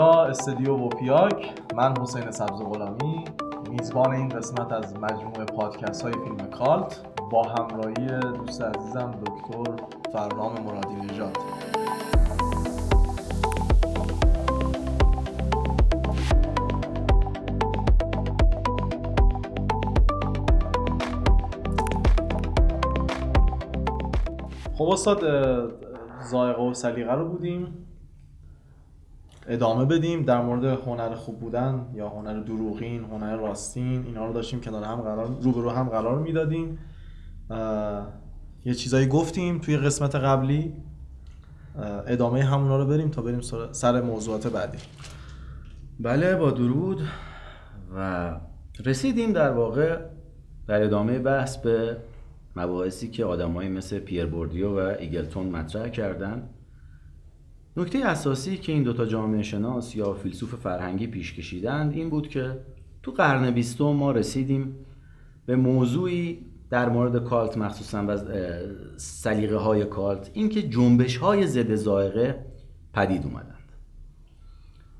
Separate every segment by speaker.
Speaker 1: استدیو وپیاک. من حسین سبز غلامی میزبان این قسمت از مجموعه پادکست های فیلم کالت با همراهی دوست عزیزم دکتر فرنام مرادی نژاد. خب استاد زائقه و سلیقه رو بودیم. ادامه بدیم در مورد هنر خوب بودن یا هنر دروغین هنر راستین اینا رو داشتیم کنار هم قرار روبرو هم قرار می‌دادیم. یه چیزایی گفتیم توی قسمت قبلی. ادامه همونا رو بریم تا بریم سر موضوعات بعدی.
Speaker 2: بله با درود. و رسیدیم در واقع در ادامه بحث به مباحثی که آدمایی مثل پیر بوردیو و ایگلتون مطرح کردن. نکته اساسی که این دوتا جامعه شناس یا فیلسوف فرهنگی پیش کشیدند این بود که تو قرن بیستم ما رسیدیم به موضوعی در مورد cult مخصوصا و سلیقه های cult اینکه جنبش های ضد ذائقه پدید اومدند.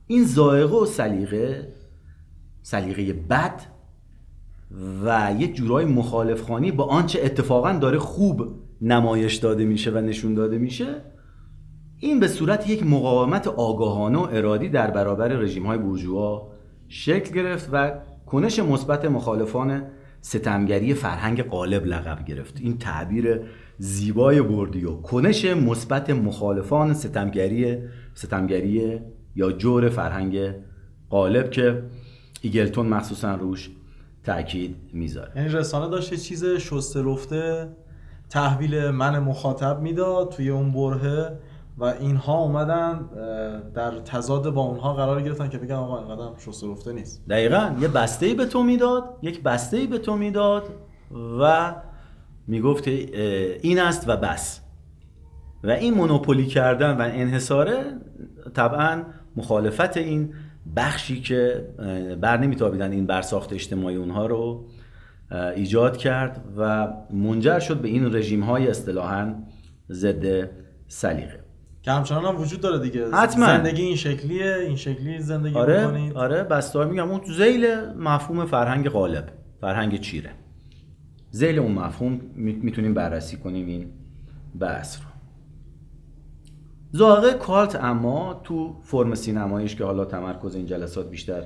Speaker 2: این ذائقه و سلیقه سلیقه بد و یک جورای مخالفخانی با آنچه اتفاقا داره خوب نمایش داده میشه و نشون داده میشه این به صورت یک مقاومت آگاهانه و ارادی در برابر رژیم های بورژوا شکل گرفت و کنش مثبت مخالفان ستمگری فرهنگ قالب لقب گرفت. این تعبیر زیبای بردیو کنش مثبت مخالفان ستمگری ستمگری یا جور فرهنگ قالب که ایگلتون مخصوصا روش تاکید می‌ذاره.
Speaker 1: یعنی رسانه داشت چیز شسته رفته تحویل من مخاطب می‌داد توی اون برهه. و اینها اومدن در تضاد با اونها قرار گرفتن که بگن آقا اینقدر شسته رفته نیست.
Speaker 2: دقیقا. یه بسته به تو می‌داد یک بسته به تو می‌داد و می‌گفت این است و بس. و این مونوپولی کردن و انحصاره طبعا مخالفت این بخشی که بر نمیتابیدن این برساخت اجتماعی اونها رو ایجاد کرد و منجر شد به این رژیم های اصطلاحا ضد سلیقه.
Speaker 1: که همچنان هم وجود داره دیگه.
Speaker 2: حتما.
Speaker 1: زندگی این شکلیه این شکلی زندگی
Speaker 2: آره
Speaker 1: بکنید
Speaker 2: آره بسته میگم اون تو زیل مفهوم فرهنگ غالب فرهنگ چیره. زیل اون مفهوم می‌تونیم بررسی کنیم این بحث رو. زاغه کالت اما تو فرم سینماییش که حالا تمرکز این جلسات بیشتر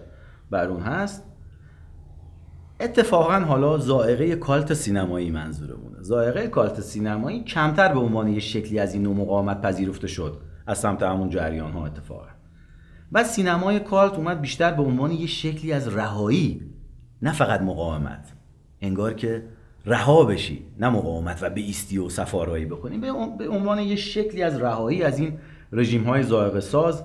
Speaker 2: بر اون هست اتفاقا حالا زائقه کالت سینمایی منظورمونه زائقه کالت سینمایی کمتر به عنوان یه شکلی از این نوع مقاومت پذیرفته شد. از سمت همون جریان ها اتفاقا. و سینمای کالت اومد بیشتر به عنوان یه شکلی از رهایی نه فقط مقاومت. انگار که رها بشی نه مقاومت و به ایستی و سفارایی بکنی. به عنوان یه شکلی از رهایی از این رژیم های زائقه ساز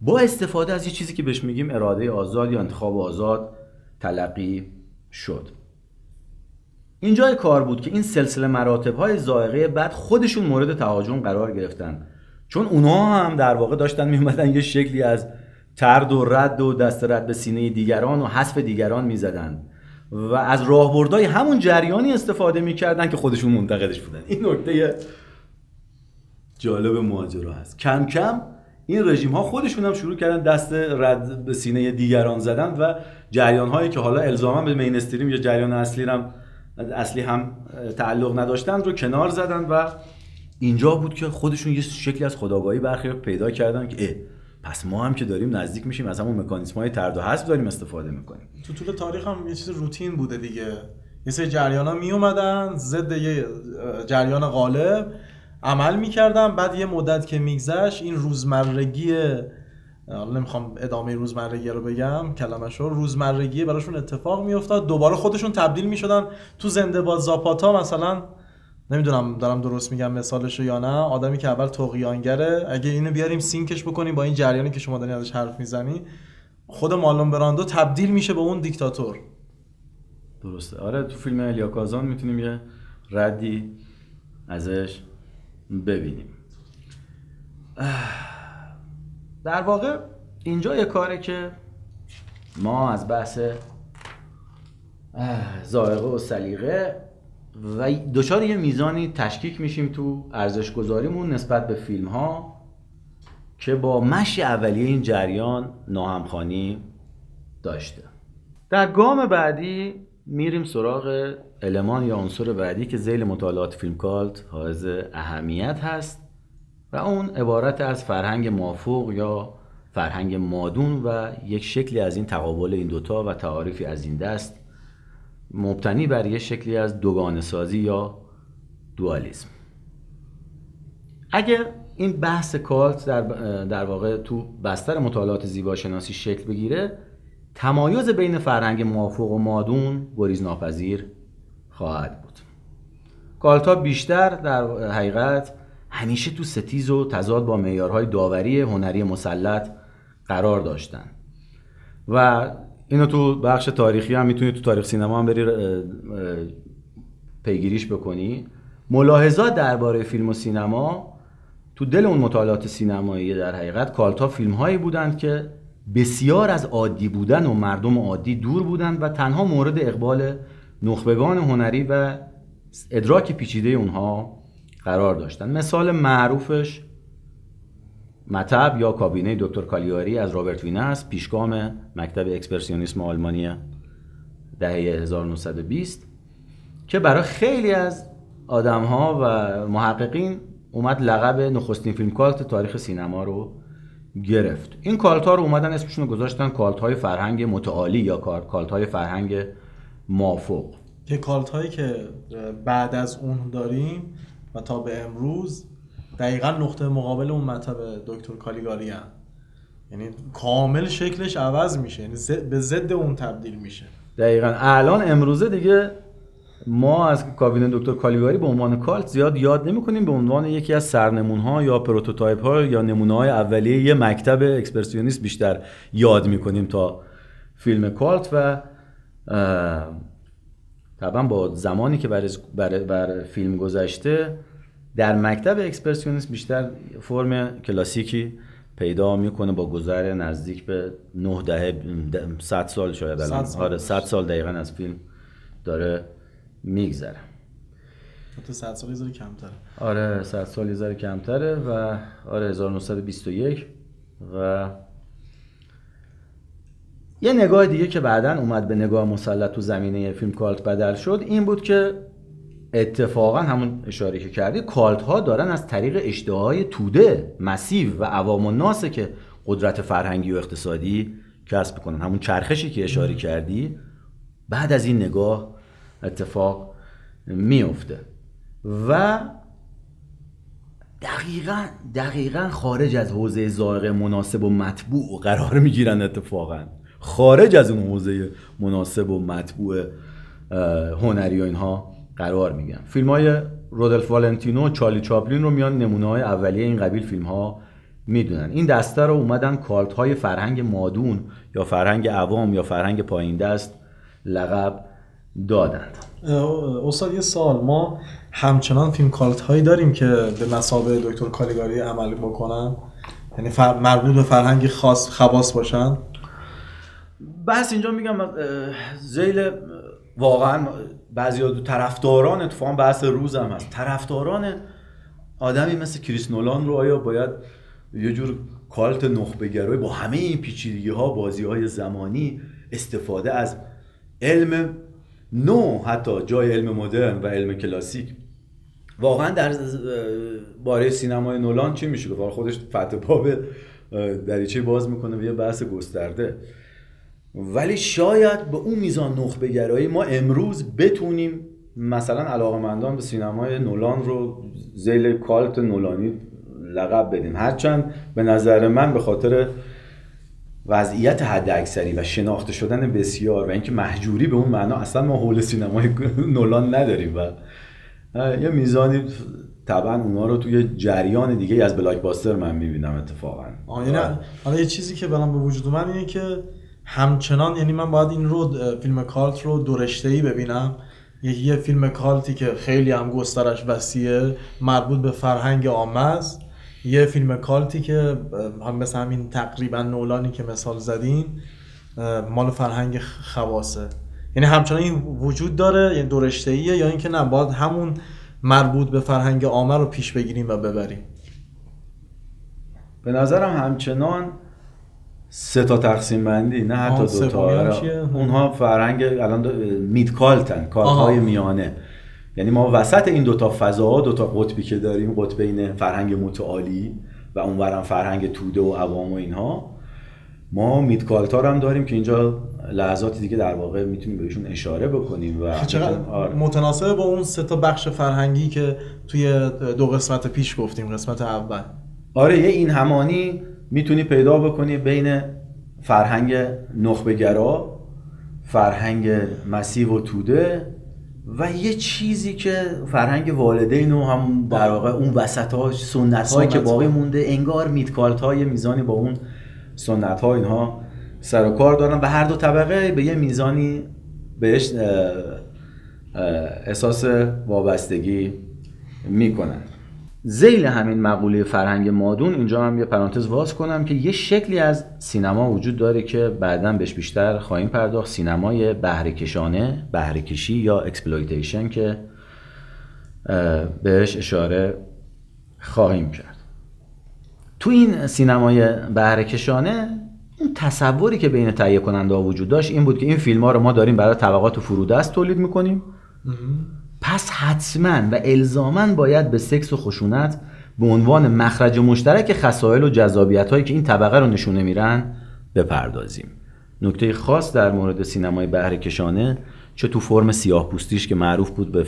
Speaker 2: با استفاده از یه چیزی که بهش میگیم اراده آزاد یا انتخاب آزاد تلقی شد. اینجای کار بود که این سلسله مراتب های زائقه بعد خودشون مورد تهاجم قرار گرفتن. چون اونها هم در واقع داشتن میومدن یه شکلی از ترد و رد و دست رد به سینه دیگران و حذف دیگران می‌زدن. و از راهبردهای همون جریانی استفاده می‌کردن که خودشون منتقدش بودن. این نکته جالب ماجرا هست. کم کم این رژیم ها خودشون هم شروع کردن دست رد به سینه دیگران زدن و جریان هایی که حالا الزاما به مینستریم یا جریان اصلی هم اصلی هم تعلق نداشتن رو کنار زدن و اینجا بود که خودشون یه شکلی از خداگاهی برخی پیدا کردن که پس ما هم که داریم نزدیک میشیم از همون مکانیسم های ترد و حذف داریم استفاده می‌کنیم.
Speaker 1: تو طول تاریخ هم یه چیز روتین بوده دیگه. یه سری جریان ها می اومدن ضد یه جریان غالب. عمل می‌کردن بعد یه مدت که میگذشت این روزمرگی حالا نمی‌خوام ادامه روزمرگی رو بگم کلمش رو روزمرگی براشون اتفاق میافتاد. دوباره خودشون تبدیل می‌شدن. تو زنده با زاپاتا مثلا نمی‌دونم دارم درست میگم مثالش یا نه آدمی که اول تقیانگره اگه اینو بیاریم سینکش بکنیم با این جریانی که شما دارین ازش حرف می‌زنی خود مالون براندو تبدیل میشه به اون دیکتاتور.
Speaker 2: درسته. آره تو فیلم الیا کازان می‌تونیم یه ردی ازش ببینیم. در واقع اینجا یه کاره که ما از بحث زائقه و سلیقه و دچار یه میزانی تشکیک میشیم تو ارزش گذاریمون نسبت به فیلم ها که با مشی اولیه این جریان ناهمخانی داشته. در گام بعدی میریم سراغ المان یا عنصر بعدی که زیل مطالعات فیلم کالت حائز اهمیت هست و اون عبارت از فرهنگ مافوق یا فرهنگ مادون و یک شکلی از این تقابل این دوتا و تعاریفی از این دست مبتنی بر یک شکلی از دوگانه سازی یا دوالیزم اگر این بحث کالت در, در واقع تو بستر مطالعات زیباشناسی شکل بگیره تمایز بین فرهنگ موافق و مادون گریز ناپذیر خواهد بود. کالت ها بیشتر در حقیقت همیشه تو ستیز و تضاد با معیارهای داوری هنری مسلط قرار داشتن. و اینو تو بخش تاریخی هم می‌تونی تو تاریخ سینما هم بری پیگیریش بکنی. ملاحظات درباره فیلم و سینما تو دل اون مطالعات سینمایی در حقیقت کالتا فیلم هایی بودند که بسیار از عادی بودن و مردم عادی دور بودند و تنها مورد اقبال نخبگان هنری و ادراک پیچیده اونها قرار داشتن مثال معروفش مطب یا کابینه دکتر کالیاری از رابرت وینه است پیشگام مکتب اکسپرسیونیسم آلمانی دهه 1920 که برای خیلی از آدم ها و محققین اومد لقب نخستین فیلم کالت تاریخ سینما رو گرفت. این کالت ها رو اومدن اسمشون رو گذاشتن کالت های فرهنگ متعالی یا کالت های فرهنگ مافوق.
Speaker 1: که کالت هایی که بعد از اون داریم و تا به امروز دقیقا نقطه مقابل اون مطب دکتر کالیگاری هم. یعنی کامل شکلش عوض میشه. یعنی به ضد اون تبدیل میشه.
Speaker 2: دقیقا. الان امروزه دیگه ما از کابینه دکتر کالیگاری به عنوان cult زیاد یاد نمی کنیم به عنوان یکی از سرنمون ها یا prototype ها یا نمونه های اولیه یه مکتب اکسپرسیونیست بیشتر یاد می کنیم تا فیلم cult و طبعا با زمانی که بر, بر, بر فیلم گذشته در مکتب اکسپرسیونیست بیشتر فرم کلاسیکی پیدا می‌کنه با گذر نزدیک به 9 دهه 100 سال شاید الان. آره 100 سال دقیقا از فیلم داره میگذره.
Speaker 1: تو 100 سال یه کمتره.
Speaker 2: آره 100 سال یه ذره کمتره و آره 1921 و یه نگاه دیگه که بعدا اومد به نگاه مسلط تو زمینه فیلم کالت بدل شد این بود که اتفاقا همون اشاره که کردی کالت ها دارن از طریق اشتهای توده مسیو و عوام الناسه که قدرت فرهنگی و اقتصادی کسب کنن همون چرخشی که اشاره کردی بعد از این نگاه اتفاق میفته. و دقیقا دقیقا خارج از حوزه زائقه مناسب و مطبوع قرار می‌گیرن اتفاقا. خارج از اون حوزه مناسب و مطبوع هنری و اینها قرار میگن فیلم های رودلف والنتینو و چارلی چاپلین رو میان نمونه های اولیه این قبیل فیلم ها می‌دونن. این دسته رو اومدن کالت های فرهنگ مادون یا فرهنگ عوام یا فرهنگ پایین دست لقب دادند.
Speaker 1: استاد یه سال ما همچنان فیلم کالت هایی داریم که به مسابقه دکتر کالیگاری عمل بکنن؟ یعنی مربوط به فرهنگ خاص خواص باشن؟
Speaker 2: بس اینجا میگم زیل واقعا بعضی طرفداران اتفاقا بحث روز هم هست. طرفداران آدمی مثل کریس نولان رو آیا باید یه جور کالت نخبه با همه این پیچیدگی ها بازی های زمانی استفاده از علم نو حتی جای علم مدرن و علم کلاسیک. واقعا در باره سینمای نولان چی میشه؟ گفت خودش فتح باب دریچه باز می‌کنه و یه بحث گسترده. ولی شاید به اون میزان نخبه گرایی ما امروز بتونیم مثلا علاقمندان به سینمای نولان رو زیل کالت نولانی لقب بدیم. هرچند به نظر من به خاطر وضعیت حد اکثری و شناخته شدن بسیار و اینکه محجوری به اون معنا اصلا ما حول سینمای نولان نداریم و یه میزانی طبعا اونا رو توی جریان دیگه از بلاک باستر من می‌بینم اتفاقا.
Speaker 1: یعنی حالا یه چیزی که برام به وجود من اینه که همچنان یعنی من باید این رو فیلم کالت رو دورشته ای ببینم. یه فیلم کالتی که خیلی هم گسترش وسیعه مربوط به فرهنگ آمز. یه فیلم کالتی که هم مثل همین تقریبا نولانی که مثال زدین مال فرهنگ خواسه یعنی همچنان این وجود داره یعنی دورشته یا اینکه نه باید همون مربوط به فرهنگ عامه رو پیش بگیریم و ببریم
Speaker 2: به نظرم همچنان سه تا تقسیم بندی نه حتی دو تا؟ اونها فرهنگ الان مید کالتن کالت. های میانه یعنی ما وسط این دوتا فضاها دوتا قطبی که داریم قطب بین فرهنگ متعالی و اونورم فرهنگ توده و عوام و اینها ما مید کالت ها هم داریم که اینجا لحظاتی دیگه در واقع می‌تونیم بهشون اشاره بکنیم و می‌تونیم- آره.
Speaker 1: متناسب با اون سه تا بخش فرهنگی که توی دو قسمت پیش گفتیم قسمت اول
Speaker 2: آره یه این همانی می‌تونی پیدا بکنی بین فرهنگ نخبگرا فرهنگ مسیح و توده و یه چیزی که فرهنگ والدین و هم در واقع اون وسط ها سنت هایی که. باقی مونده انگار میتکالت های میزانی با اون سنت ها اینها سر و کار دارن و هر دو طبقه به یه میزانی بهش احساس وابستگی می‌کنن ذیل همین مقوله فرهنگ مادون اینجا هم یه پرانتز باز کنم که یه شکلی از سینما وجود داره که بعدا بهش بیشتر خواهیم پرداخت. سینمای بهره‌کشانه بهره‌کشی یا exploitation که بهش اشاره خواهیم کرد. تو این سینمای بهرهکشانه اون تصوری که بین تهیه کننده ها وجود داشت این بود که این فیلم ها رو ما داریم برای طبقات فرودست تولید می‌کنیم. پس حتما و الزاما باید به سکس و خشونت به عنوان مخرج مشترک خصایل و جذابیت هایی که این طبقه رو نشونه میرن بپردازیم. نکته خاص در مورد سینمای بهره کشانه چه تو فرم سیاه پوستیش که معروف بود به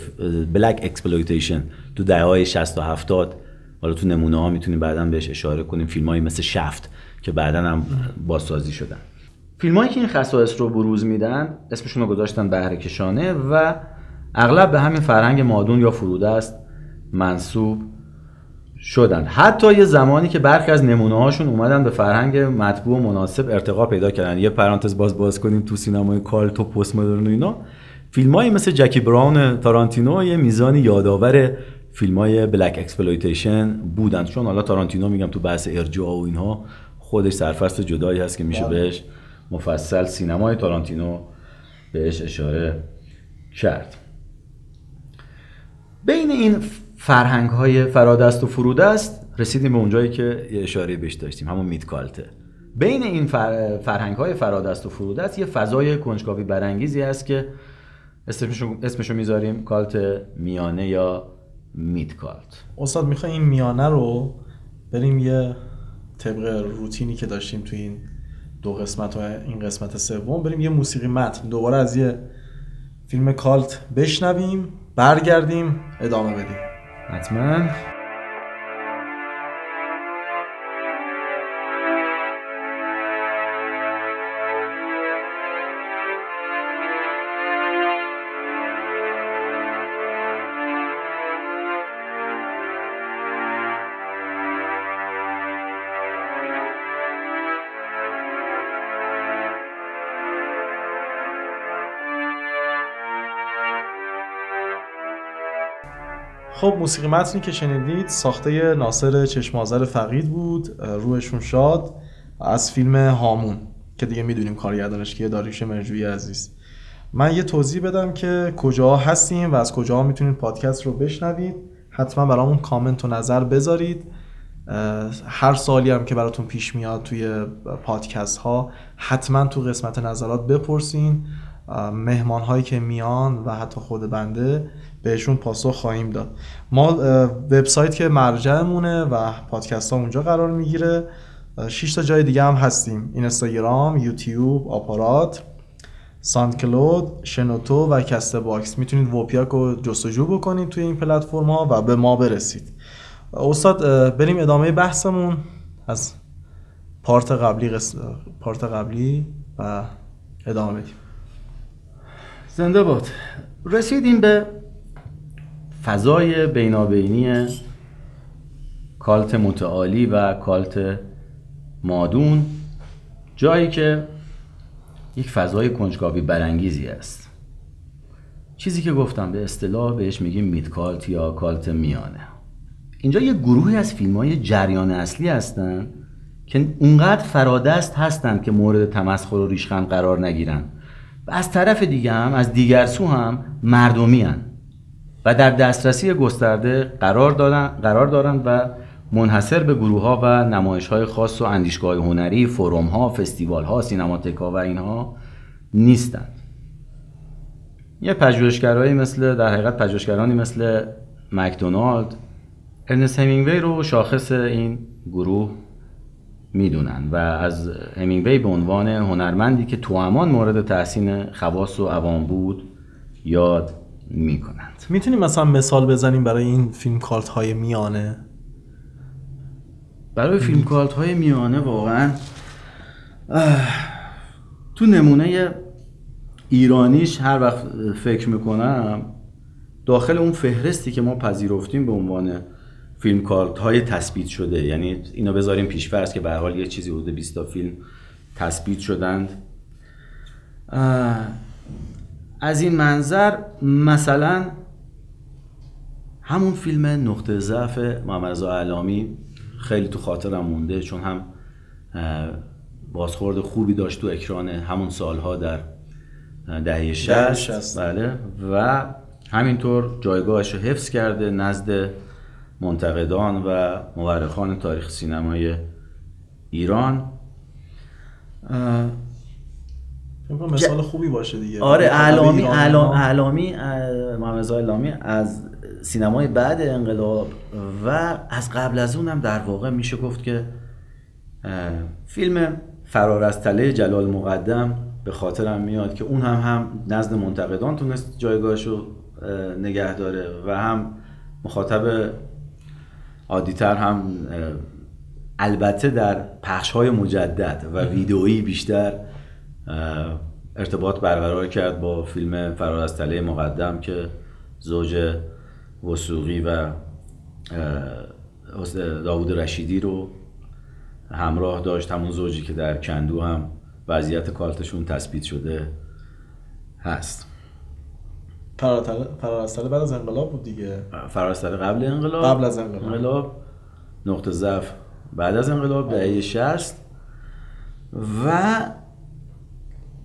Speaker 2: black exploitation تو دهه های 60 و 70 حالا تو نمونه ها می‌تونیم بعدا بهش اشاره کنیم فیلم مثل شفت که بعدا هم بازسازی شدن. فیلم هایی که این خصایص رو بروز میدن اسمشون رو گذاشتن بهره کشانه و اغلب به همین فرهنگ مادون یا فرودست منسوب شدن. حتی یه زمانی که برخی از نمونه هاشون اومدن به فرهنگ مطبوع و مناسب ارتقا پیدا کردن. یه پرانتز باز باز کنیم تو سینمای cult و پست مدرن و اینا. فیلمایی مثل جکی براون تارانتینو یه میزانی یادآور فیلم های black exploitation بودن. چون حالا تارانتینو میگم تو بحث ارجاع و اینها خودش سرفصل جدایی هست که میشه
Speaker 1: بله.
Speaker 2: بهش مفصل سینمای تارانتینو بهش اشاره کرد. بین این فرهنگ های فرادست و فرودست رسیدیم به اونجایی که یه اشاره بهش داشتیم همون midcult ه بین این فر... فرهنگ های فرادست و فرودست یه فضای کنجکاوی برانگیزی هست که اسمشو, اسمشو می‌ذاریم کالت میانه یا میتکالت
Speaker 1: استاد می‌خوای این میانه رو بریم یه طبق روتینی که داشتیم توی این دو قسمت و این قسمت سوم بریم یه موسیقی متن. دوباره از یه فیلم کالت بشنویم. برگردیم ادامه بدیم.
Speaker 2: حتما.
Speaker 1: خب موسیقی متنی که شنیدید ساخته ناصر چشمازر فقید بود روحشون شاد از فیلم هامون که دیگه می‌دونیم کارگردانش کیه داریوش مرجویی عزیز. من یه توضیح بدم که کجا هستیم و از کجا می‌تونید پادکست رو بشنوید. حتما برامون کامنت و نظر بذارید. هر سالی هم که براتون پیش میاد توی پادکست ها حتما تو قسمت نظرات بپرسین. مهمان هایی که میان و حتی خود بنده بهشون پاسخ خواهیم داد. ما وبسایت که مرجعمونه و پادکست ها اونجا قرار می‌گیره. 6 تا جای دیگه هم هستیم. اینستاگرام یوتیوب آپارات ساند کلود شنوتو و کست باکس. می‌تونید وپیاک رو جستجو بکنید توی این پلتفرم ها و به ما برسید. استاد بریم ادامه بحثمون. از پارت قبلی قس... پارت قبلی و ادامه بدیم.
Speaker 2: زنده باد. رسیدیم به فضای بینابینی کالت متعالی و کالت مادون جایی که یک فضای کنجکاوی برانگیزی است. چیزی که گفتم به اصطلاح بهش میگیم مید کالت یا کالت میانه. اینجا یه گروهی از فیلم های جریان اصلی هستن که اونقدر فرادست هستند که مورد تمسخر و ریشخند قرار نگیرن. و از طرف دیگه هم از دیگر سو هم مردمی هن. و در دسترسی گسترده قرار دارن, قرار دارن و منحصر به گروه ها و نمایش های خاص و اندیشگاه هنری فروم ها فستیوال ها سینماتک ها و اینها نیستند. یه پژوهشگرایی مثل در حقیقت پژوهشگرانی مثل مکدونالد ارنست همینگوی رو شاخص این گروه می‌دونن و از همینگوی به عنوان هنرمندی که توامان مورد تحسین خواص و عوام بود یاد می‌کنند.
Speaker 1: می‌تونیم مثلا مثال بزنیم برای این فیلم کالت های میانه؟
Speaker 2: برای فیلم کالت های میانه واقعا تو نمونه ایرانیش هر وقت فکر می‌کنم داخل اون فهرستی که ما پذیرفتیم به عنوان فیلم کارت های تثبیت شده. یعنی اینو بذاریم پیش فرض که به حال یه چیزی حدود 20 تا فیلم تثبیت شدند. از این منظر مثلا همون فیلم نقطه ضعف محمد علامی خیلی تو خاطرم مونده چون هم بازخورد خوبی داشت تو اکران همون سالها در دهه 60 بله. و همینطور جایگاهش رو حفظ کرده نزد منتقدان و مورخان تاریخ سینمای ایران.
Speaker 1: مثال خوبی باشه دیگه.
Speaker 2: آره اعلامی اعلامی محمد اعلامی از سینمای بعد انقلاب و از قبل از اونم در واقع میشه گفت که فیلم فرار از تله جلال مقدم به خاطرم میاد که اون هم هم نزد منتقدان تونست جایگاهشو نگه داره و هم مخاطب عادیتر هم البته در پخش های مجدد و ویدئویی بیشتر ارتباط برقرار کرد با فیلم فرار از تله مقدم که زوج وسوقی و داوود رشیدی رو همراه داشت. همون زوجی که در کندو هم وضعیت کالتشون تثبیت شده هست.
Speaker 1: فرارستاله بعد از انقلاب بود دیگه.
Speaker 2: فرارستاله قبل انقلاب؟
Speaker 1: قبل از انقلاب,
Speaker 2: انقلاب. نقطه ضعف بعد از انقلاب دهه 60 و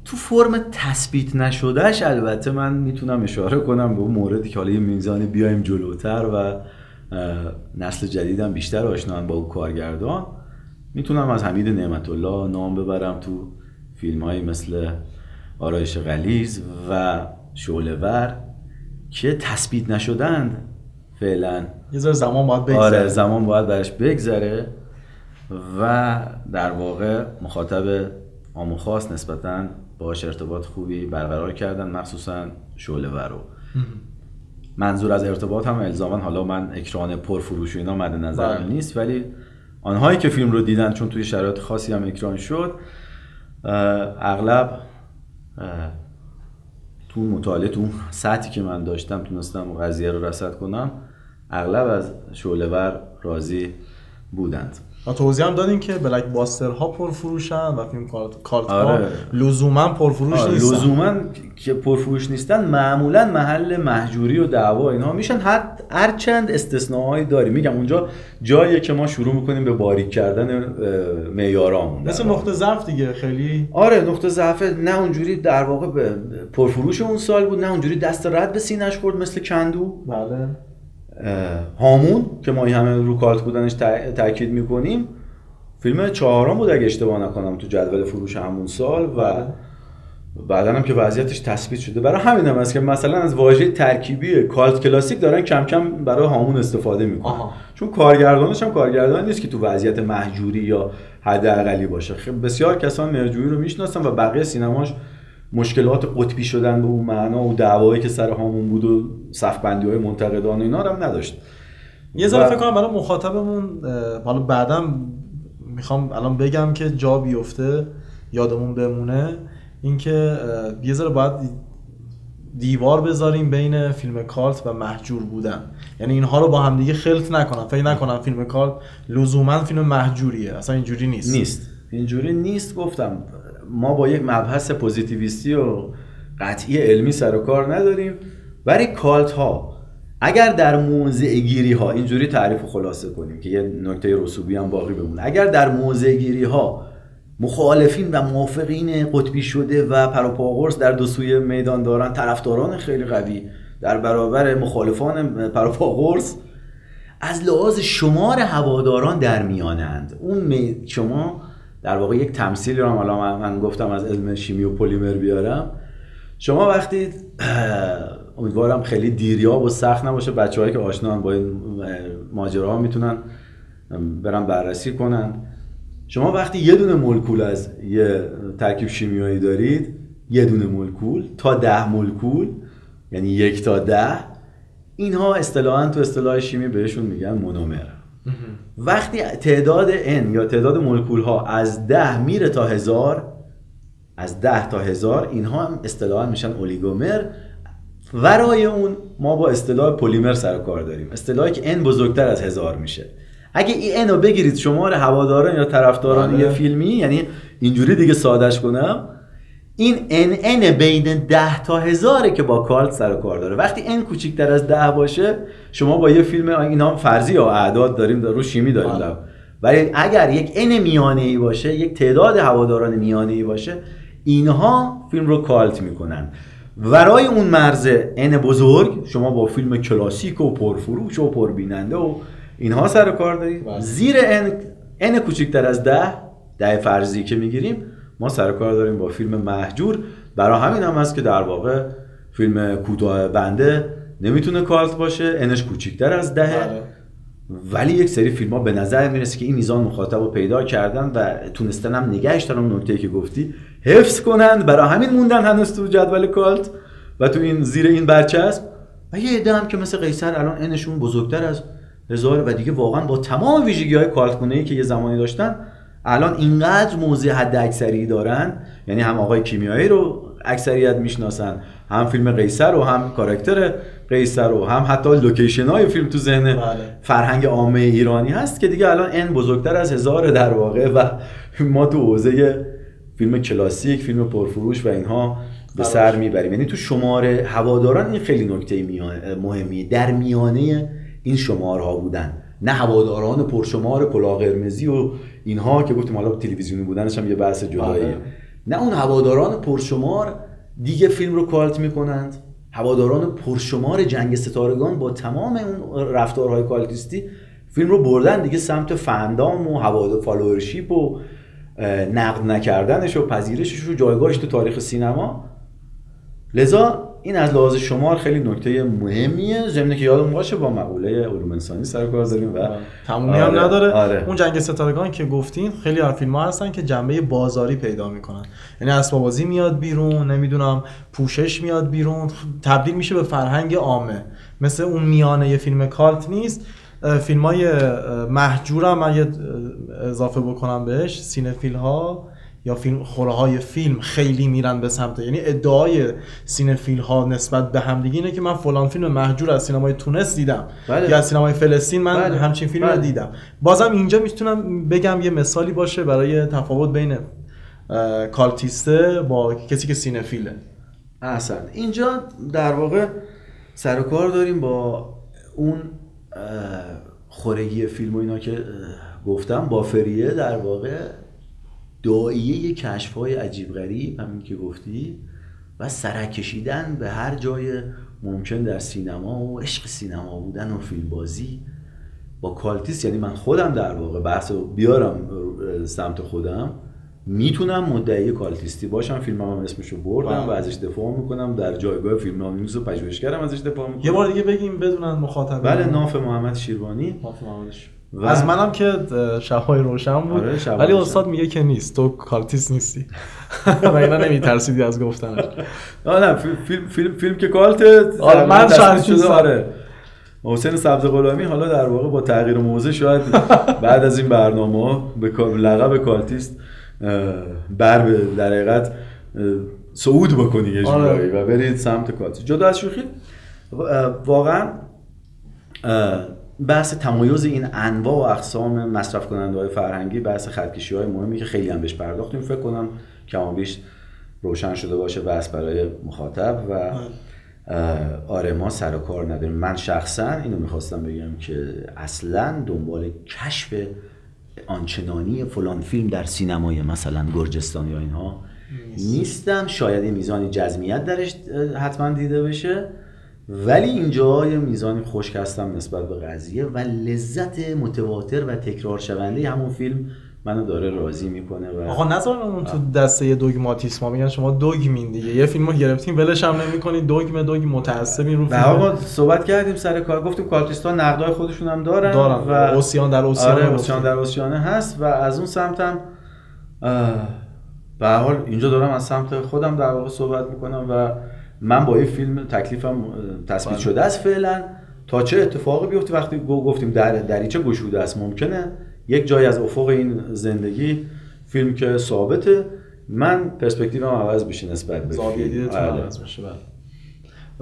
Speaker 2: تو فرم تثبیت نشدهش البته من می‌تونم اشاره کنم به اون موردی که حالا یه میزانی بیایم جلوتر و نسل جدیدم بیشتر آشنا با اون کارگردان. می‌تونم از حمید نعمت الله نام ببرم تو فیلم های مثل آرایش غلیز و شعلهور که تثبیت نشدند فعلا.
Speaker 1: یه ذره زمان باید بگذره.
Speaker 2: آره زمان باید برش بگذره و در واقع مخاطب آمو خاص نسبتا باش ارتباط خوبی برقرار کردن مخصوصا شعله رو. منظور از ارتباط هم الزاما حالا من اکران پرفروش و اینا مد نظرم بله. نیست ولی آنهایی که فیلم رو دیدن چون توی شرایط خاصی هم اکران شد اغلب تو مطالعه تو سطحی که من داشتم تونستم قضیه رو رسد کنم اغلب از شعله راضی بودند.
Speaker 1: ما توضیح هم دادیم که بلک باستر ها پرفروشن و فیلم کارت ها آره. لزوما پرفروش آره. نیستن.
Speaker 2: لزوما که پرفروش نیستن معمولا محل محجوری و دعوا اینها میشن. هر هر چند استثناهایی داریم. میگم اونجا جاییه که ما شروع می‌کنیم به باریک کردن معیارامون
Speaker 1: مثل نقطه ضعف دیگه خیلی.
Speaker 2: آره نقطه ضعف نه اونجوری در واقع به پرفروش اون سال بود نه اونجوری دست رد به سینش خورد مثل کندو.
Speaker 1: بله.
Speaker 2: هامون که ما این همه رو کالت بودنش تاکید می‌کنیم. فیلم چهارم بود اگه اشتباه نکنم تو جدول فروش همون سال و بعدا هم که وضعیتش تثبیت شده. برای همین هم است که مثلا از واژه ترکیبی کالت کلاسیک دارن کم کم برای هامون استفاده می‌کنن. چون کارگردانش هم کارگردان نیست که تو وضعیت محجوری یا حداقلی باشه. خب بسیار کسان مرجویی رو می‌شناسن و بقیه سینماش مشکلات قطبی شدن به اون معنا و دعوایی که سر همون بود و صفبندی های منتقدان و اینا هم نداشت.
Speaker 1: یه ذره فکر کنم برای مخاطبمون حالا بعدم می‌خوام الان بگم که جا بیفته یادمون بمونه اینکه یه ذره باید دیوار بذاریم بین فیلم کالت و محجور بودن. یعنی اینها رو با هم دیگه خلط نکنم فکر نکنم فیلم کالت لزوما فیلم محجوریه اصلا اینجوری نیست.
Speaker 2: نیست. اینجوری نیست گفتم. ما با یک مبحث پوزیتیویستی و قطعی علمی سر و کار نداریم. برای کالت ها اگر در موضع گیری ها اینجوری تعریف و خلاصه کنیم که یه نکته رسوبی هم باقی بمونه. اگر در موضع گیری ها مخالفین و موافقین قطبی شده و پروپاگورس در دو سوی میدان دارن طرفداران خیلی قوی در برابر مخالفان پروپاگورس از لحاظ شمار هواداران در میانند. اون می... شما در واقع یک تمثیل رو حالا من, من گفتم از علم شیمی و پلیمر بیارم. شما وقتی امیدوارم خیلی دیریاب و سخت نباشه بچه‌هایی که آشنا با این ماجراها می‌تونن برن بررسی کنن. شما وقتی یه دونه مولکول از یه ترکیب شیمیایی دارید یه دونه مولکول تا ده مولکول یعنی یک تا ده اینها اصطلاحا تو اصطلاح شیمی بهشون میگن مونومر وقتی تعداد n یا تعداد مولکول ها از ده میره تا هزار از ده تا هزار اینها هم اصطلاحا میشن اولیگومر. ورای اون ما با اصطلاح پلیمر سر کار داریم. اصطلاحی که n بزرگتر از هزار میشه. اگه این n رو بگیرید شمار هواداران یا طرفداران
Speaker 1: بله.
Speaker 2: یه فیلمی یعنی اینجوری دیگه سادش کنم این ان ان بین 10 تا هزاره که با کالت سر و کار داره وقتی ان کوچیکتر از 10 باشه شما با یه فیلم اینا فرضی یا اعداد داریم رو شیمی داریم. در ولی اگر یک ان میانه ای باشه یک تعداد هواداران میانه ای باشه اینها فیلم رو کالت می‌کنن ورای اون مرز ان بزرگ شما با فیلم کلاسیک و پرفروش و پربیننده و اینها سر و کار دارید
Speaker 1: بله.
Speaker 2: زیر ان ان کوچیکتر از ده ده فرضی که می‌گیریم ما سر کار داریم با فیلم محجور برای همین هم هست که در واقع فیلم کوتاه بنده نمی‌تونه کالت باشه انش کوچیکتر از دهه.
Speaker 1: بله.
Speaker 2: ولی یک سری فیلم ها به نظر می‌رسه که این میزان مخاطب رو پیدا کردن و تونستن هم نگهش دارن نکته که گفتی. حفظ کنن برای همین موندن هنوز تو جدول کالت و تو این زیر این برچسب. و یه عده هم که مثل قیصر الان انشون بزرگتر از هزار و دیگه واقعا با تمام ویژگی های کالت کنه که یه زمانی داشتن الان اینقدر موضع حد اکثری دارن یعنی هم آقای کیمیایی رو اکثریت می‌شناسن هم فیلم قیصر و هم کاراکتر قیصر و هم حتی لوکیشن های فیلم تو ذهن
Speaker 1: بله.
Speaker 2: فرهنگ عامه ایرانی هست که دیگه الان ان بزرگتر از هزار در واقع و ما تو حوزه فیلم کلاسیک فیلم پرفروش و اینها به سر می‌بریم. یعنی تو شمار هواداران این خیلی نکته مهمیه. در میانه این شمارها بودن. نه هواداران پرشمار کلاه قرمزی و اینها که گفتیم حالا تلویزیونی بودنش هم یه بحث جداییه
Speaker 1: آره.
Speaker 2: نه اون هواداران پرشمار دیگه فیلم رو cult می‌کنند. هواداران پرشمار جنگ ستارگان با تمام اون رفتارهای cultist ی فیلم رو بردن دیگه سمت fandom و هوادار followership و نقد نکردنش و پذیرشش رو جایگاهش تو تاریخ سینما. لذا این از لحاظ شمار خیلی نکته مهمیه. ضمن که یادمون باشه با مقوله علوم انسانی سر و کار داریم و
Speaker 1: تمومی هم
Speaker 2: آره،
Speaker 1: نداره.
Speaker 2: آره.
Speaker 1: اون جنگ ستارگان که گفتین خیلی از فیلم ها هستن که جنبه بازاری پیدا می‌کنن. یعنی اسباب بازی میاد بیرون نمی‌دونم پوشش میاد بیرون تبدیل میشه به فرهنگ عامه. مثل اون میانه یه فیلم کالت نیست. فیلم های مهجور هم من یه اه، اضافه بکنم بهش cinephile ها یا فیلم خوره های فیلم خیلی میرن به سمت یعنی ادعای cinephile ها نسبت به همدیگه اینه که من فلان فیلم مهجور از سینمای تونس دیدم
Speaker 2: بله.
Speaker 1: یا از سینمای فلسطین من
Speaker 2: بله.
Speaker 1: همچین فیلم رو
Speaker 2: بله.
Speaker 1: دیدم بازم اینجا می‌تونم بگم یه مثالی باشه برای تفاوت بین cultist ه با کسی که cinephile ه
Speaker 2: احسن اینجا در واقع سر و کار داریم با اون خورگی فیلم و اینا که گفتم بافریه در واقع داییه کشف های عجیب غریب همین که گفتی و سرک کشیدن به هر جای ممکن در سینما و عشق سینما بودن و فیلم بازی با کالتیس. یعنی من خودم در واقع بحث بیارم سمت خودم. می‌تونم مدعی کالتیستی باشم فیلم هم اسمشو بردم
Speaker 1: بله.
Speaker 2: و ازش دفاع می‌کنم در جایگاه فیلم نامیز و پژوهشگرم ازش دفاع می‌کنم.
Speaker 1: یه بار دیگه بگیم بدونن مخاطب
Speaker 2: بله ناف محمد شیروانی.
Speaker 1: ناف محمدش.
Speaker 2: و-
Speaker 1: از منم که شبهای روشن بود
Speaker 2: آره، شب‌های
Speaker 1: ولی. استاد میگه که نیست تو cultist نیستی و اینا نمیترسیدی از گفتنش
Speaker 2: آه نه فیلم فیلم فیلم, که cult
Speaker 1: آره، من
Speaker 2: شده. آره حسین سبز غلامی حالا در واقع با تغییر موضع شاید بعد از این برنامه به لقب cultist بر به در حقیقت صعود بکنی یه
Speaker 1: آره.
Speaker 2: جورایی و برید سمت cultist جدا از شوخی واقعا بحث تمایز این انواع و اقسام مصرف کننده های فرهنگی بحث خطکشی های مهمی که خیلی هم بهش پرداختیم. فکر کنم کم و بیش روشن شده باشه بحث برای مخاطب و اه، آره ما سر و کار نداریم. من شخصا اینو می‌خواستم بگم که اصلا دنبال کشف آنچنانی فلان فیلم در سینمای مثلا گرجستان یا اینها نیستم. شاید میزانی جزمیت درش حتما دیده بشه. ولی اینجا یه میزانی خشک هستم نسبت به قضیه و لذت متواتر و تکرار شونده همون فیلم منو داره راضی می‌کنه و
Speaker 1: آقا نذارن تو دسته دوگماتیسما میگن شما دوگمین دیگه. یه فیلمو گرفتین ولش هم نمی‌کنید دوگم دوگ متعصبین رو
Speaker 2: فیلم. آقا صحبت کردیم سر کار. گفتیم کارتیستان نقدای خودشون هم دارن
Speaker 1: دارن. و اوسیان در اوسیان
Speaker 2: آره اوسیان در اوسیانه هست و از اون سمتم به حال اینجا دارم از سمت خودم در واقع صحبت می‌کنم و من با این فیلم تکلیفم تثبیت بله. شده است فعلا. تا چه اتفاقی بیفته؟ وقتی گفتیم در دریچه گشوده است؟ ممکنه. یک جای از افق این زندگی فیلم که ثابته. من پرسپکتیوم عوض بشه نسبت به.
Speaker 1: عوض بشه بله.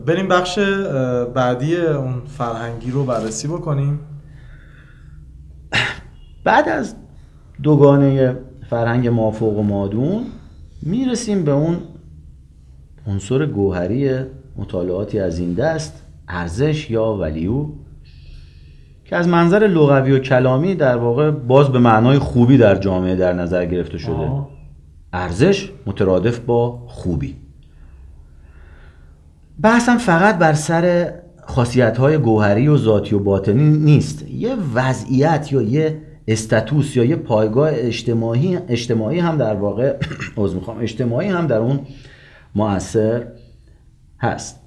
Speaker 1: بریم بخش بعدی اون فرهنگی رو بررسی بکنیم.
Speaker 2: بعد از دوگانه فرهنگ مافوق و مادون می‌رسیم به اون عنصر گوهری مطالعاتی از این دست ارزش یا ولیو؟ که از منظر لغوی و کلامی در واقع باز به معنای خوبی در جامعه در نظر گرفته شده. ارزش مترادف با خوبی. بحثم فقط بر سر خاصیت های گوهری و ذاتی و باطنی نیست. یه وضعیت یا یه استاتوس یا یه پایگاه اجتماعی اجتماعی هم در واقع از می‌خوام اجتماعی هم در اون مؤثر هست.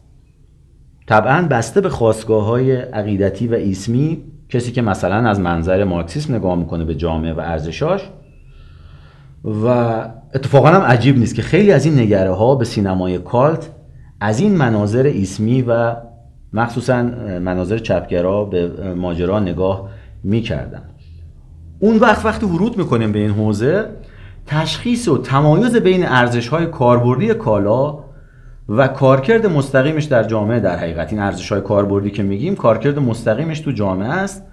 Speaker 2: طبعا بسته به خواستگاه های عقیدتی و اسمی کسی که مثلا از منظر مارکسیسم نگاه می‌کنه به جامعه و ارزشاش و اتفاقا هم عجیب نیست که خیلی از این نگره ها به سینمای کالت از این مناظر اسمی و مخصوصا مناظر چپگرا به ماجرا نگاه می‌کردن. اون وقت وقتی ورود می‌کنیم به این حوزه تشخیص و تمایز بین ارزش های کاربردی کالا و کارکرد مستقیمش در جامعه در حقیقت این ارزش های کاربردی که میگیم کارکرد مستقیمش تو جامعه است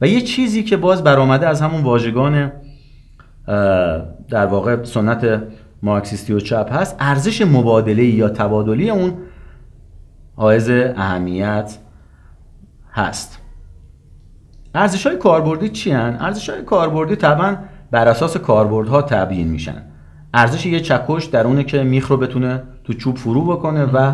Speaker 2: و یه چیزی که باز برآمده از همون واژگان در واقع سنت مارکسیستی و چپ هست ارزش مبادله یا تبادلی اون حائز اهمیت هست ارزش های کاربردی چی هن؟ ارزش های کاربردی طبعا بر اساس کاربردها تبیین میشن. ارزش یه چکش در اونه که میخ رو بتونه تو چوب فرو بکنه و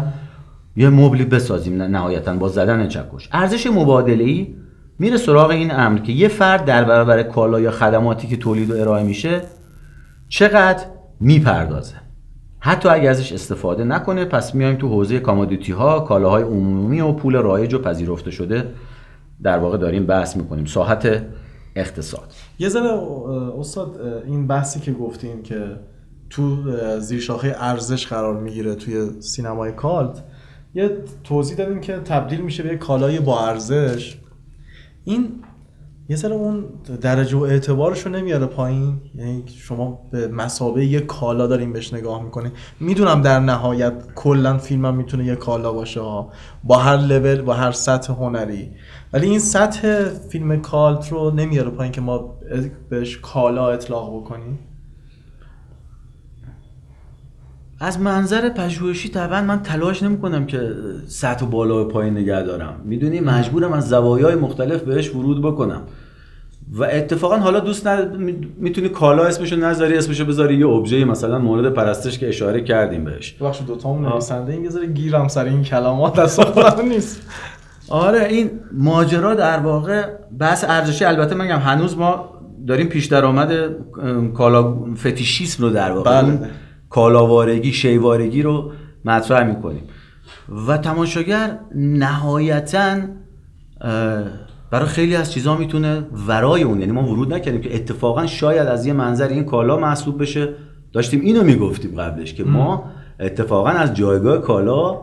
Speaker 2: یه مبلی بسازیم نهایتا با زدن چکش. ارزش مبادله ای میره سراغ این امر که یه فرد در برابر کالا یا خدماتی که تولید و ارائه میشه چقدر می‌پردازه. حتی اگه ازش استفاده نکنه پس میایم تو حوزه commodity ها کالاهای عمومی و پول رایج و پذیرفته شده. در واقع داریم بحث می‌کنیم. ساحت اقتصاد.
Speaker 1: یه ذره استاد این بحثی که گفتیم که تو زیر شاخه ارزش قرار می‌گیره توی سینمای cult یه توضیح دادیم که تبدیل میشه به کالای با ارزش. این یه سر اون درجه و اعتبارش رو نمیاره پایین. یعنی شما به مسابه یه کالا داریم بهش نگاه می‌کنین. می‌دونم در نهایت کلا فیلمم می‌تونه یه کالا باشه. با هر لول با هر سطح هنری. ولی این سطح فیلم کالت رو نمیاره پایین که ما بهش کالا اطلاق بکنیم.
Speaker 2: از منظر پژوهشی طبعا من تلاش نمی‌کنم که سطح بالا و پایین نگه دارم. می‌دونی؟ مجبورم از زوایای مختلف بهش ورود بکنم. و اتفاقا حالا دوست ند... می‌تونی کالا اسمشو نذاری اسمشو بذاری یه ابژه مثلا مورد پرستش که اشاره کردیم بهش.
Speaker 1: بخش دو تامون نویسنده این یه گیرم سر این کلمات دست نیست.
Speaker 2: آره این ماجرا در واقع بحث ارزشی البته من هنوز ما داریم پیش درآمد کالا فتیشیسم رو در واقع بله. کالاوارگی شیوارگی رو مطرح می‌کنیم. و تماشاگر نهایتا برای خیلی از چیزها می‌تونه ورای اون یعنی ما ورود نکردیم که اتفاقا شاید از یه منظر این کالا محسوب بشه. داشتیم اینو می‌گفتیم قبلش که ما اتفاقا از جایگاه کالا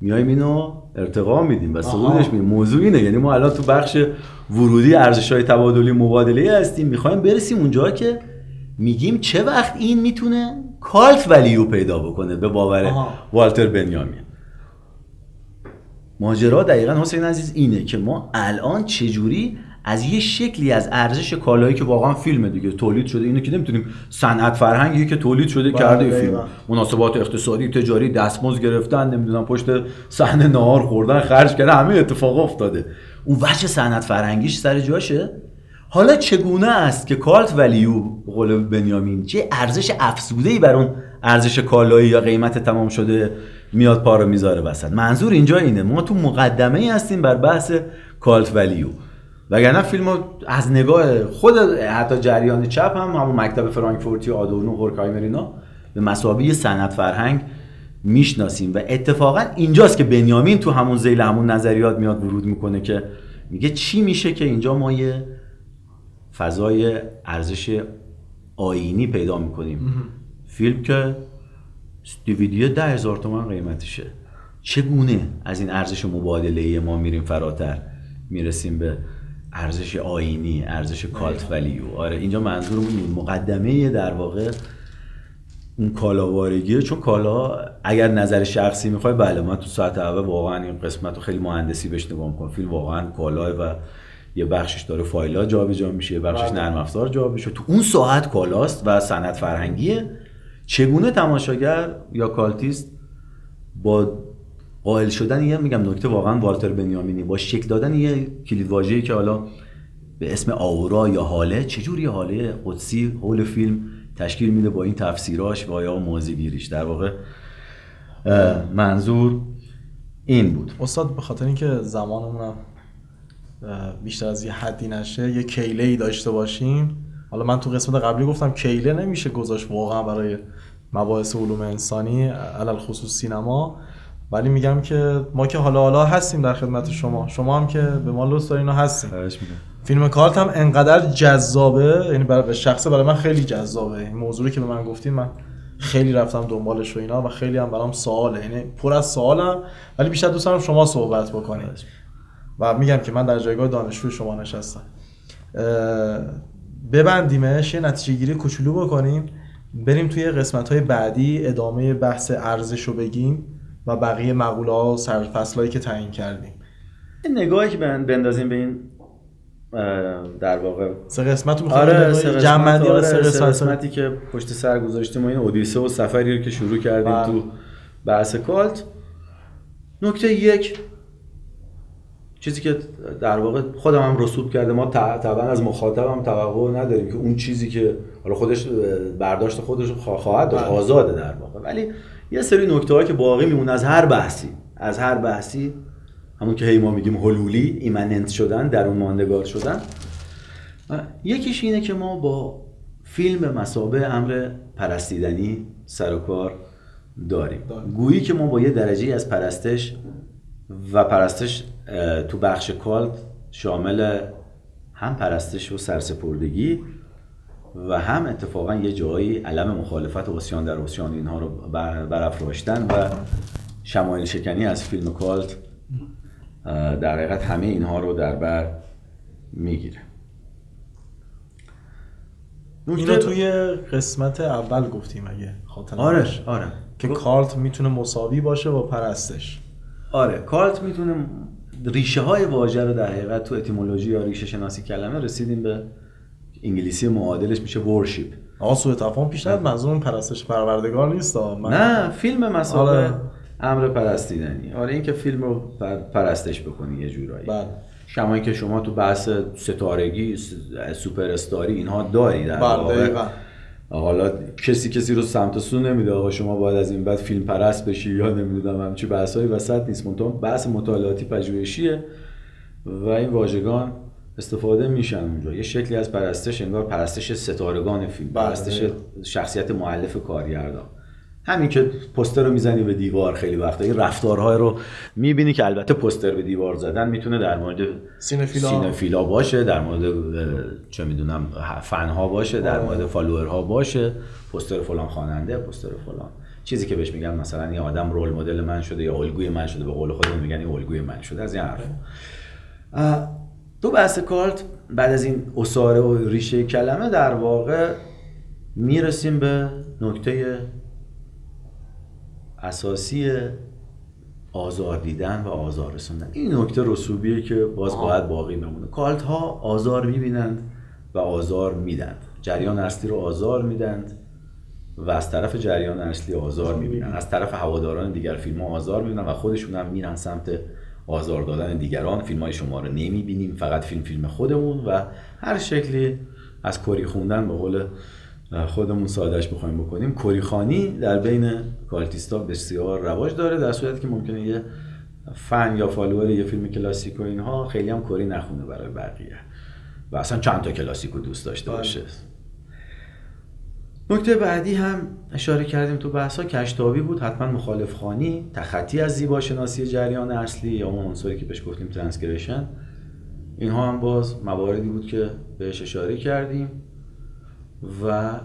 Speaker 2: میایم اینو ارتقا میدیم و صعودش میدیم. موضوع اینه یعنی ما الان تو بخش ورودی ارزش های تبادلی مبادله هستیم می‌خوایم برسیم اونجا که میگیم چه وقت این می‌تونه کالت ولیو پیدا بکنه به باور والتر بنیامین. ماجرا دقیقا حسین عزیز اینه که ما الان چجوری از یه شکلی از ارزش کالایی که واقعا فیلمه دیگه تولید شده. اینو که نمی‌تونیم صنعت فرهنگی که تولید شده بله، کرده فیلم. مناسبات اقتصادی تجاری دستمزد گرفتن نمی‌دونم پشت صحنه نهار خوردن خرج کردن همه اتفاق افتاده. اون وجه صنعت فرهنگیش سر جاشه. حالا چگونه است که کالت ولیو قول بنیامین چه ارزش افزوده ای بر اون ارزش کالایی یا قیمت تمام شده میاد پا رو می‌ذاره وسط. منظور اینجا اینه. ما تو مقدمه ای هستیم بر بحث کالت ولیو. وگرنه فیلم از نگاه خود حتی جریان چپ هم همون مکتب فرانکفورتی آدورنو هورکایمر اینا به مسابقه سنت فرهنگ می‌شناسیم. و اتفاقا اینجاست که بنیامین تو همون زیل همون نظریات میاد ورود می‌کنه که میگه چی میشه که اینجا ما یه فضای ارزش آینی پیدا می‌کنیم. فیلم که دیویدیو ده هزار تومن قیمتشه. چگونه از این ارزش مبادله ما میریم فراتر؟ می‌رسیم به ارزش آینی ارزش کالت ولیو. آره اینجا منظورم این مقدمه در واقع اون کالاوارگیه چون کالا اگر نظر شخصی می‌خوای بله من تو ساعت اول واقعا این قسمت رو خیلی مهندسی بهش نگاه می‌کنم. فیلم واقعا کالاه و یه بخشش داره فایلا جابجا میشه یه بخشش
Speaker 1: بله.
Speaker 2: نرم افزار جابجا میشه. تو اون ساحت کالاست و سنت فرهنگیه. چگونه تماشاگر یا cultist با قائل شدن یه میگم نکته واقعا والتر بنیامینی با شکل دادن یه کلید واژه‌ای که حالا به اسم aura یا حاله چجوری حاله قدسی حول فیلم تشکیل میده با این تفسیراش و یا موضع‌گیریش؟ در واقع منظور این بود.
Speaker 1: استاد به خاطر اینکه زمانمونم بیشتر از یه حدی نشه یه کیله ای داشته باشیم حالا من تو قسمت قبلی گفتم کیله نمیشه گذاشت واقعا برای مباحث علوم انسانی علل خصوص سینما. ولی میگم که ما که حالا حالا هستیم در خدمت شما. شما هم که به ما لطف دارین هستیم. فیلم کارت هم انقدر جذابه یعنی برای شخصه برای من خیلی جذابه. این موضوعی که به من گفتین من خیلی رفتم دنبالش و اینا و خیلی هم برام سواله. یعنی پر از سوالم ولی بیشتر دوست دارم شما صحبت بکنید و میگم که من در جایگاه دانشجوی شما نشستم. ببندیمش یه نتیجه گیری کوچولو بکنیم. بریم توی قسمت های بعدی ادامه بحث ارزش رو بگیم و بقیه مقوله ها و سرفصلهایی که تعیین کردیم.
Speaker 2: یه نگاهی که بن- بندازیم به این در واقع.
Speaker 1: سه قسمت رو
Speaker 2: آره
Speaker 1: بگیم؟
Speaker 2: سه آره،
Speaker 1: آره سه
Speaker 2: سه
Speaker 1: قسمت؟
Speaker 2: قسمتی که پشت سر گذاشتیم و این اودیسه و سفری رو که شروع کردیم
Speaker 1: بله.
Speaker 2: تو بحث کالت. نکته یک چیزی که در واقع خودم هم رسوب کرده ما طبعا از مخاطبم توقع نداریم که اون چیزی که حالا خودش برداشت خودش خواهد داشت
Speaker 1: بله.
Speaker 2: آزاده در واقع ولی یه سری نکته که باقی میمونه از هر بحثی از هر بحثی همون که هی ما میگیم هلولی ایمننت شدن درون ماندگار شدن یکیش اینه که ما با فیلم مسابه امر پرستیدنی سر و کار داریم
Speaker 1: داریم.
Speaker 2: گویی که ما با یه درجه از پرستش و پرستش تو بخش کالت شامل هم پرستش و سرسپردگی و هم اتفاقا یه جایی علم مخالفت و اسیان در اسیان اینها رو بر- برافراشتن و شمایل شکنی از فیلم کالت در حقیقت همه اینها رو در بر می‌گیره.
Speaker 1: اینو توی قسمت اول گفتیم اگه خاطر
Speaker 2: آره. آره.
Speaker 1: که کارت می‌تونه مساوی باشه با پرستش.
Speaker 2: آره کالت می‌تونه ریشه های واژه رو در حقیقت تو اتیمولوژی یا ریشه شناسی کلمه رسیدیم به انگلیسی معادلش میشه ورشیپ
Speaker 1: آقا سوء تفاهم پیش نیاد منظورم پرستش پروردگار نیست. من
Speaker 2: نه فیلم مسابقه
Speaker 1: آره.
Speaker 2: امر پرستیدنی آره این که فیلم رو پر- پرستش بکنی یه جورایی
Speaker 1: بله
Speaker 2: شما که شما تو بحث ستارگی سوپر استاری اینها داری در
Speaker 1: بله
Speaker 2: واقع. حالا کسی کسی رو سمت سو نمیده. آقا شما باید از این بعد فیلم پرست بشی یا نمی‌دونم همچی بحثایی وسط نیست. منتها بحث مطالعاتی پژوهشیه و این واژگان استفاده میشن اونجا. یه شکلی از پرستش انگار پرستش ستارگان فیلم
Speaker 1: بله.
Speaker 2: پرستش شخصیت معلف کارگردان همین که پوستر رو می‌زنی به دیوار خیلی وقتا این رفتارهای رو می‌بینی که البته پوستر به دیوار زدن می‌تونه در مورد
Speaker 1: سینفیلا.
Speaker 2: سینفیلا باشه در مورد چه می‌دونم فنها باشه در
Speaker 1: آره.
Speaker 2: مورد فالوورها باشه پوستر فلان خواننده پوستر فلان چیزی که بهش میگن مثلا این آدم رول مدل من شده یا الگوی من شده به قول خودمون میگن این الگوی من شده از این حرف تو بحث کالت بعد از این اساره و ریشه کلمه در واقع می‌رسیم به نکته اساسی آزار دیدن و آزار رسوندن. این نکته رسوبیه که باز. باید باقی بمونه کالت ها آزار می‌بینند و آزار میدند. جریان اصلی رو آزار میدند و از طرف جریان اصلی آزار می‌بینن از طرف هواداران دیگر فیلم ها آزار می‌بینن و خودشون هم میرن سمت آزار دادن دیگران. فیلم های شما رو نمی‌بینیم فقط فیلم فیلم خودمون و هر شکلی از کری خوندن به قول خودمون سادش بخوایم بکنیم. کری‌خوانی در بین cultist ا بسیار رواج داره در صورتی که ممکنه یه فن یا follower یه فیلم کلاسیک و اینها خیلی هم کری نخونه برای بقیه. و اصلا چند تا کلاسیکو دوست داشته
Speaker 1: بله.
Speaker 2: باشه. نکته بعدی هم اشاره کردیم تو بحثا کشتابی بود حتما مخالف‌خوانی تخطی از زیباشناسی جریان اصلی یا اون عنصری که بهش گفتیم transgression اینها هم باز مواردی بود که بهش اشاره کردیم. و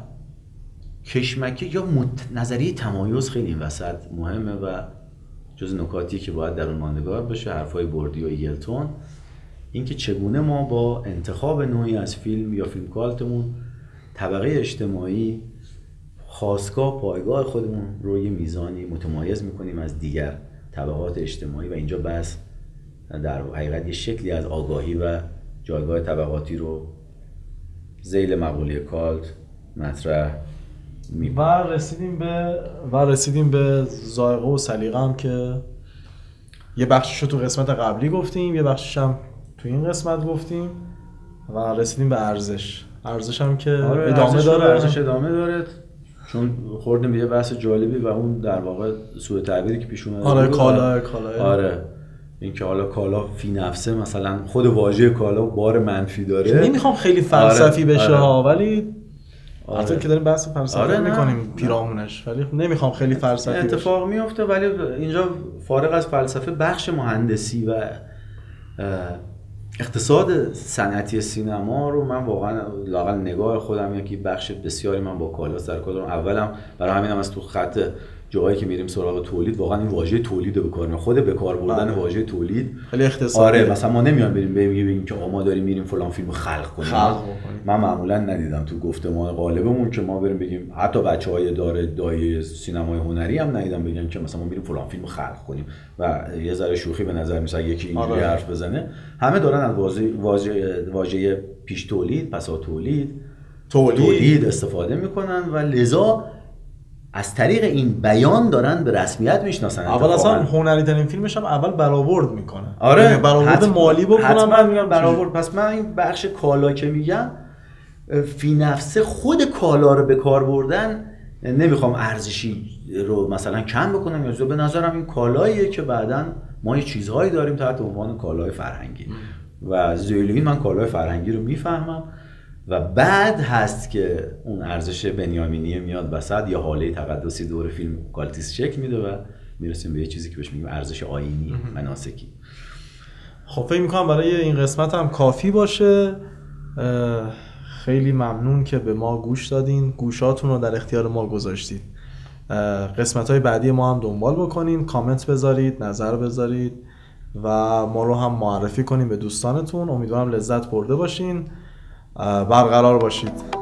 Speaker 2: کشمکه یا مت... نظریه تمایز خیلی این وسط مهمه و جز نکاتی که باید در اون ماندگار بشه حرفای بردی و ایلتون. اینکه چگونه ما با انتخاب نوعی از فیلم یا فیلم کالتمون طبقه اجتماعی خواستگاه پایگاه خودمون رو یه میزانی متمایز می‌کنیم از دیگر طبقات اجتماعی و اینجا بس در حقیقت یه شکلی از آگاهی و جایگاه طبقاتی رو زیل مقوله کالت مطرح
Speaker 1: و رسیدیم به و رسیدیم به ذائقه و سلیقه هم که یه بخشش رو تو قسمت قبلی گفتیم یه بخشش هم تو این قسمت گفتیم و رسیدیم به ارزش. ارزش هم که
Speaker 2: آره
Speaker 1: ادامه
Speaker 2: ارزش
Speaker 1: داره.
Speaker 2: ارزش ادامه داره. چون خوردیم به یه بحث جالبی و اون در واقع سوء تعبیری که پیش اومده
Speaker 1: آره. کالا کالا
Speaker 2: آره. اینکه حالا کالا فی نفسه مثلا خود واژه کالا بار منفی داره
Speaker 1: نمی‌خوام خیلی فلسفی
Speaker 2: آره،
Speaker 1: بشه
Speaker 2: آره.
Speaker 1: ها ولی
Speaker 2: آره.
Speaker 1: البته که داریم بحث فلسفی
Speaker 2: آره،.
Speaker 1: می‌کنیم پیرامونش ولی نمی‌خوام خیلی فلسفی بشه
Speaker 2: اتفاق میفته ولی اینجا فارغ از فلسفه بخش مهندسی و اقتصاد صنعتی سینما رو من واقعا لاقل نگاه خودم که بخش بسیاری من با کالا سر دارم اولم برای همینم از تو خط جاهایی که میریم سراغ تولید واقعا این واژه تولید رو به کار. خود به کار بردن
Speaker 1: بله.
Speaker 2: واژه تولید
Speaker 1: خیلی اقتصادی
Speaker 2: آره مثلا ما نمیان بریم بگیم بگیم که آقا ما داریم میریم فلان فیلم رو خلق کنیم
Speaker 1: خلق بکنیم.
Speaker 2: من معمولا ندیدم تو گفتمان غالبمون که ما بریم بگیم حتی بچه های داره دایه سینمای هنری هم ندیدم بگن که مثلا ما میریم فلان فیلم رو خلق کنیم و یه ذره شوخی به نظر میسه یکی اینجوری
Speaker 1: آره.
Speaker 2: حرف بزنه همه دارن از واژه واژه واژه پیش تولید پسا تولید
Speaker 1: تولید.
Speaker 2: تولید استفاده می‌کنن و لذا از طریق این بیان دارن به رسمیت می‌شناسن
Speaker 1: اول اصلا. هنری ترین فیلمش هم اول برآورد می‌کنه.
Speaker 2: آره
Speaker 1: یعنی برآورد مالی بکنم
Speaker 2: حتما میگم برآورد. پس من این بخش کالا که میگم فی نفسه خود کالا رو به کار بردن نمی‌خوام ارزشی رو مثلا کم بکنم یا. به نظرم این کالاییه که بعدا ما یه چیزهایی داریم تحت عنوان کالای فرهنگی. و زیلوین من کالای فرهنگی رو می‌فهمم. و بعد هست که اون ارزش بنیامینی میاد وسط یا حاله تقدسی دور فیلم cultist شکل میده و می‌رسیم به یه چیزی که بهش میگیم ارزش آینی مناسکی.
Speaker 1: خب فکر می‌کنم برای این قسمت هم کافی باشه. خیلی ممنون که به ما گوش دادین. گوشاتون رو در اختیار ما گذاشتید قسمت های بعدی ما هم دنبال بکنین. کامنت بذارید نظر بذارید و ما رو هم معرفی کنین به دوستانتون. امیدوارم لذت برده باشین. برقرار باشید.